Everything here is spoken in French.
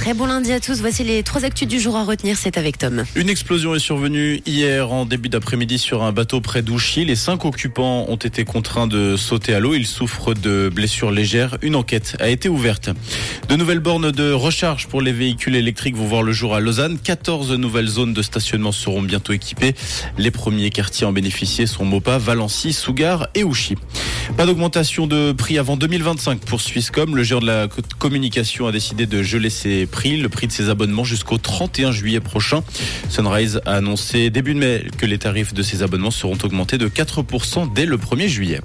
Très bon lundi à tous. Voici les trois actus du jour à retenir. C'est avec Tom. Une explosion est survenue hier en début d'après-midi sur un bateau près d'Ouchy. Les cinq occupants ont été contraints de sauter à l'eau. Ils souffrent de blessures légères. Une enquête a été ouverte. De nouvelles bornes de recharge pour les véhicules électriques vont voir le jour à Lausanne. 14 nouvelles zones de stationnement seront bientôt équipées. Les premiers quartiers en bénéficier sont Mopa, Valency, Sougar et Ouchy. Pas d'augmentation de prix avant 2025 pour Swisscom. Le géant de la communication a décidé de geler ses prix, le prix de ses abonnements jusqu'au 31 juillet prochain. Sunrise a annoncé début mai que les tarifs de ses abonnements seront augmentés de 4% dès le 1er juillet.